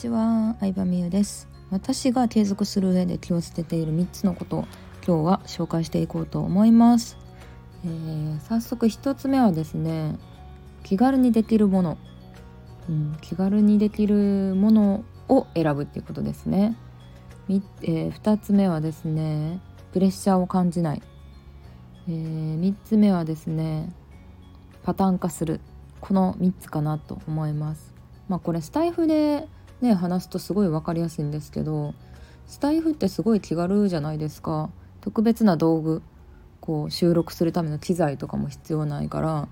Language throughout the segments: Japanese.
ちは、相葉美優です。私が継続する上で気をつけている3つのことを今日は紹介していこうと思います、えー、早速1つ目はですね気軽にできるもの、うん、気軽にできるものを選ぶっていうことですね、えー、2つ目はですねプレッシャーを感じない、えー、3つ目はですねパターン化する。この3つかなと思います。まあこれスタイフでね話すとすごい分かりやすいんですけどスタイフってすごい気軽じゃないですか。特別な道具こう収録するための機材とかも必要ないから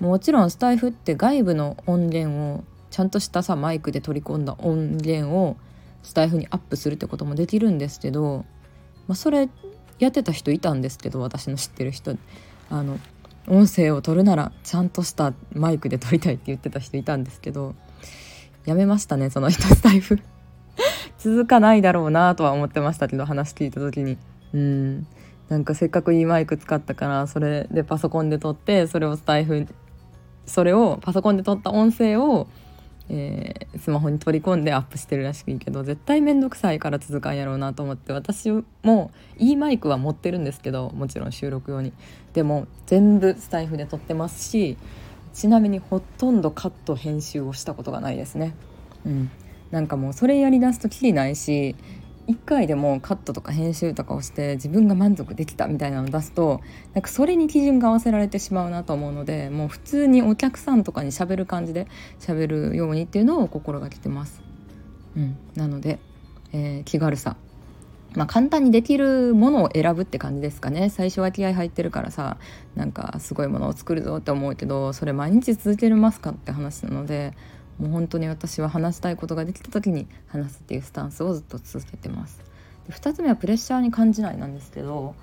もちろんスタイフって外部の音源をちゃんとしたさマイクで取り込んだ音源をスタイフにアップするってこともできるんですけど、まあ、それやってた人いたんですけど私の知ってる人。あの音声を取るならちゃんとしたマイクで撮りたいって言ってた人いたんですけどやめましたねその人スタイフ。続かないだろうなとは思ってましたけど話聞いた時に。うん。なんかせっかくいいマイク使ったからそれでパソコンで撮ってそれをスタイフそれをパソコンで撮った音声を、えー、スマホに取り込んでアップしてるらしくいいけど絶対面倒くさいから続かんやろうなと思って私もいいマイクは持ってるんですけどもちろん収録用に。でも全部スタイフで撮ってますしちなみにほとんどカット編集をしたことがないですね。うん、なんかもうそれやりだすときりないし1回でもカットとか編集とかをして自分が満足できたみたいなのを出すとなんかそれに基準が合わせられてしまうなと思うのでもう普通にお客さんとかにしゃべる感じでしゃべるようにっていうのを心がけてます。うん、なので、えー、気軽さまあ、簡単にできるものを選ぶって感じですかね。最初は気合入ってるからさなんかすごいものを作るぞって思うけどそれ毎日続けれますかって話なのでもう本当に私は話したいことができた時に話すっていうスタンスをずっと続けてます。で2つ目はプレッシャーに感じないなんですけど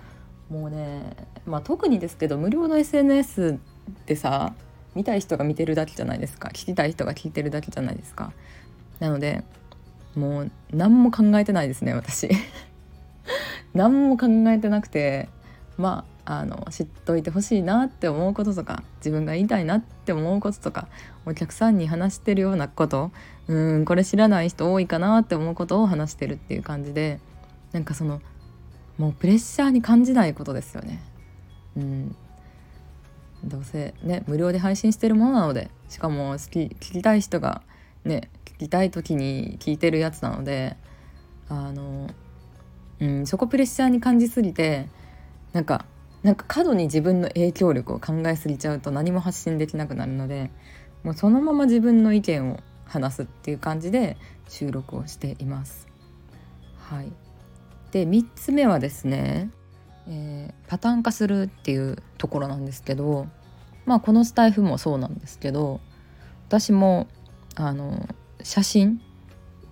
もうね、まあ、特にですけど無料の SNS でさ見たい人が見てるだけじゃないですか。聞きたい人が聞いてるだけじゃないですか。なのでもう何も考えてないですね私。何も考えてなくてまああの知っといてほしいなって思うこととか自分が言いたいなって思うこととかお客さんに話してるようなことうんこれ知らない人多いかなって思うことを話してるっていう感じでなんかそのもうプレッシャーに感じないことですよね。うんどうせね無料で配信してるものなのでしかも好き聞きたい人がね聞きたい時に聞いてるやつなのであのうん、そこプレッシャーに感じすぎてなんかなんか過度に自分の影響力を考えすぎちゃうと何も発信できなくなるのでもうそのまま自分の意見を話すっていう感じで収録をしています。はい、で3つ目はですね、えー、パターン化するっていうところなんですけどまあこのスタイフもそうなんですけど私もあの写真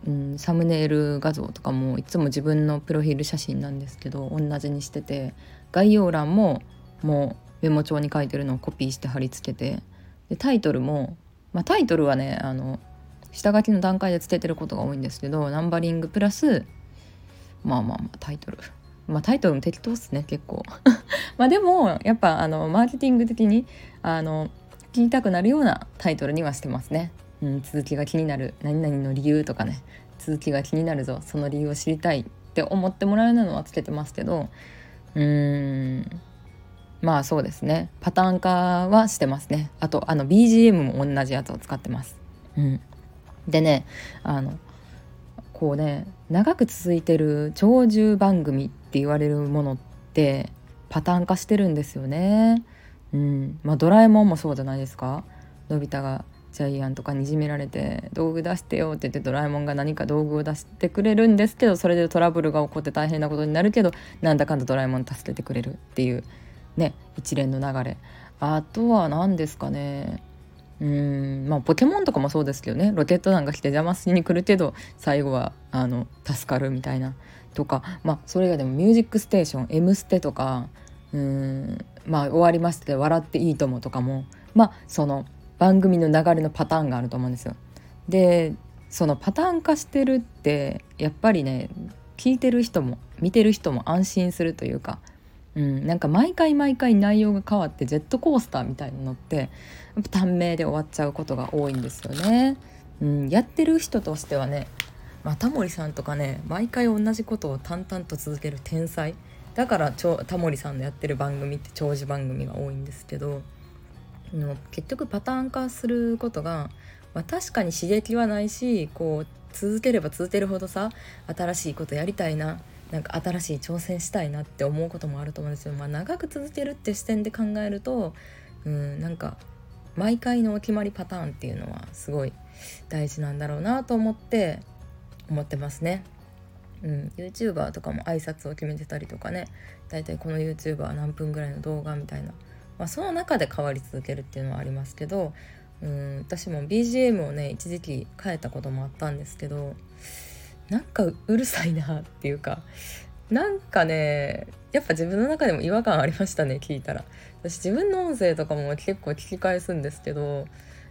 うん、サムネイル画像とかもいつも自分のプロフィール写真なんですけど同じにしてて概要欄ももうメモ帳に書いてるのをコピーして貼り付けてでタイトルも、まあ、タイトルはねあの下書きの段階でつけてることが多いんですけどナンバリングプラスまあまあまあタイトルまあタイトルも適当っすね結構 まあでもやっぱあのマーケティング的にあの聞きたくなるようなタイトルにはしてますね。うん、続きが気になる。何々の理由とかね。続きが気になるぞ。その理由を知りたいって思ってもらえるのはつけてますけど。うーん。まあそうですね。パターン化はしてますね。あとあの BGM も同じやつを使ってます。うん、でねあのこうね長く続いてる長寿番組って言われるものってパターン化してるんですよね。うん、まあドラえもんもそうじゃないですか。のび太がジャイアンとかにじめられて道具出してよって言ってドラえもんが何か道具を出してくれるんですけどそれでトラブルが起こって大変なことになるけどなんだかんだドラえもん助けてくれるっていうね一連の流れ。あとは何ですかね。うんまあポケモンとかもそうですけどね。ロケット弾が来て邪魔しに来るけど最後はあの助かるみたいな。とかまあそれがでも「ミュージックステーション」「M ステ」とかうんまあ終わりまして「笑っていいとも」とかも。まあその番組の流れのパターンがあると思うんですよ。でそのパターン化してるってやっぱりね聞いてる人も見てる人も安心するというか、うん、なんか毎回毎回内容が変わってジェットコースターみたいなのってやっぱ短命で終わっちゃうことが多いんですよね。うん、やってる人としてはねまあ、タモリさんとかね毎回同じことを淡々と続ける天才だからタモリさんのやってる番組って長寿番組が多いんですけどの結局パターン化することが、まあ、確かに刺激はないしこう続ければ続けるほどさ新しいことやりたいななんか新しい挑戦したいなって思うこともあると思うんですよ。まあ、長く続けるって視点で考えるとうんなんか毎回のお決まりパターンっていうのはすごい大事なんだろうなと思って思ってますね。うん、YouTuber とかも挨拶を決めてたりとかねだいたいこの YouTuber は何分ぐらいの動画みたいな、まあ、その中で変わり続けるっていうのはありますけどうん私も BGM をね一時期変えたこともあったんですけどなんかうるさいなっていうかなんかねやっぱ自分の中でも違和感ありましたね聞いたら。私自分の音声とかも結構聞き返すんですけど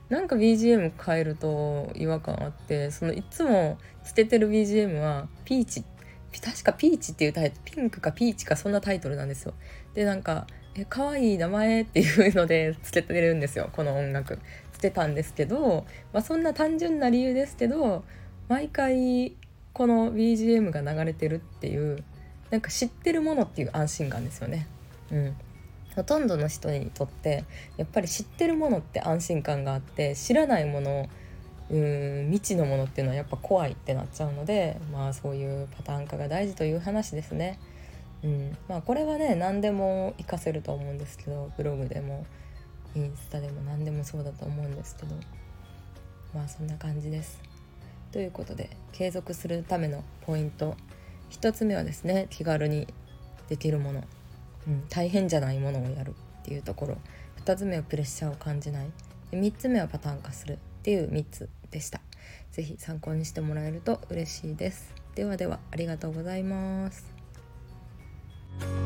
なんか BGM 変えると違和感あってそのいつも捨ててる BGM はピーチ。確かピーチっていうタイトルピンクかピーチかそんなタイトルなんですよ。でなんかえ可愛い名前っていうのでつけてるんですよ この音楽つけたんですけど、まあ、そんな単純な理由ですけど毎回この BGM が流れてるっていうなんか知ってるものっていう安心感ですよね。うん、ほとんどの人にとってやっぱり知ってるものって安心感があって知らないものうん未知のものっていうのはやっぱ怖いってなっちゃうのでまあそういうパターン化が大事という話ですね。うん。まあ、これはね何でも活かせると思うんですけどブログでもインスタでも何でもそうだと思うんですけどまあそんな感じです。ということで継続するためのポイント。1つ目はですね気軽にできるもの、うん、大変じゃないものをやるっていうところ。2つ目はプレッシャーを感じない。3つ目はパターン化する。っていう3つでした。是非参考にしてもらえると嬉しいです。ではではありがとうございます。thank you